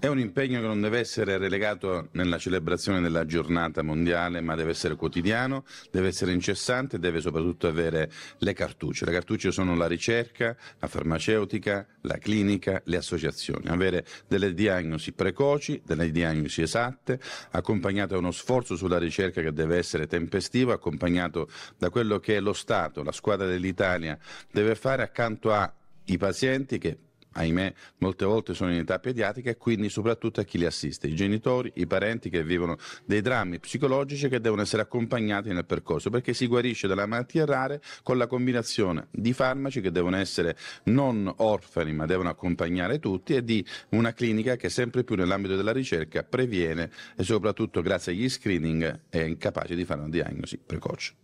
È un impegno che non deve essere relegato nella celebrazione della giornata mondiale, ma deve essere quotidiano, deve essere incessante e deve soprattutto avere le cartucce. Le cartucce sono la ricerca, la farmaceutica, la clinica, le associazioni. Avere delle diagnosi precoci, delle diagnosi esatte, accompagnate da uno sforzo sulla ricerca che deve essere tempestivo, accompagnato da quello che lo Stato, la squadra dell'Italia deve fare accanto ai pazienti che ahimè, molte volte sono in età pediatrica e quindi soprattutto a chi li assiste, i genitori, i parenti che vivono dei drammi psicologici che devono essere accompagnati nel percorso, perché si guarisce dalle malattie rare con la combinazione di farmaci che devono essere non orfani ma devono accompagnare tutti e di una clinica che sempre più nell'ambito della ricerca previene e soprattutto grazie agli screening è incapace di fare una diagnosi precoce.